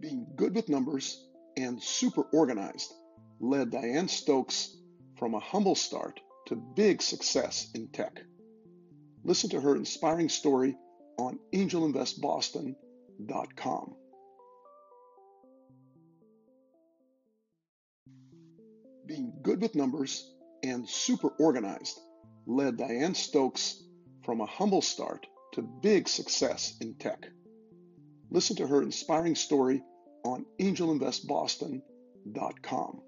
being good with numbers and super organized led Diane Stokes from a humble start to big success in tech. Listen to her inspiring story on angelinvestboston.com. Being good with numbers and super organized led Diane Stokes from a humble start to big success in tech. Listen to her inspiring story on angelinvestboston.com.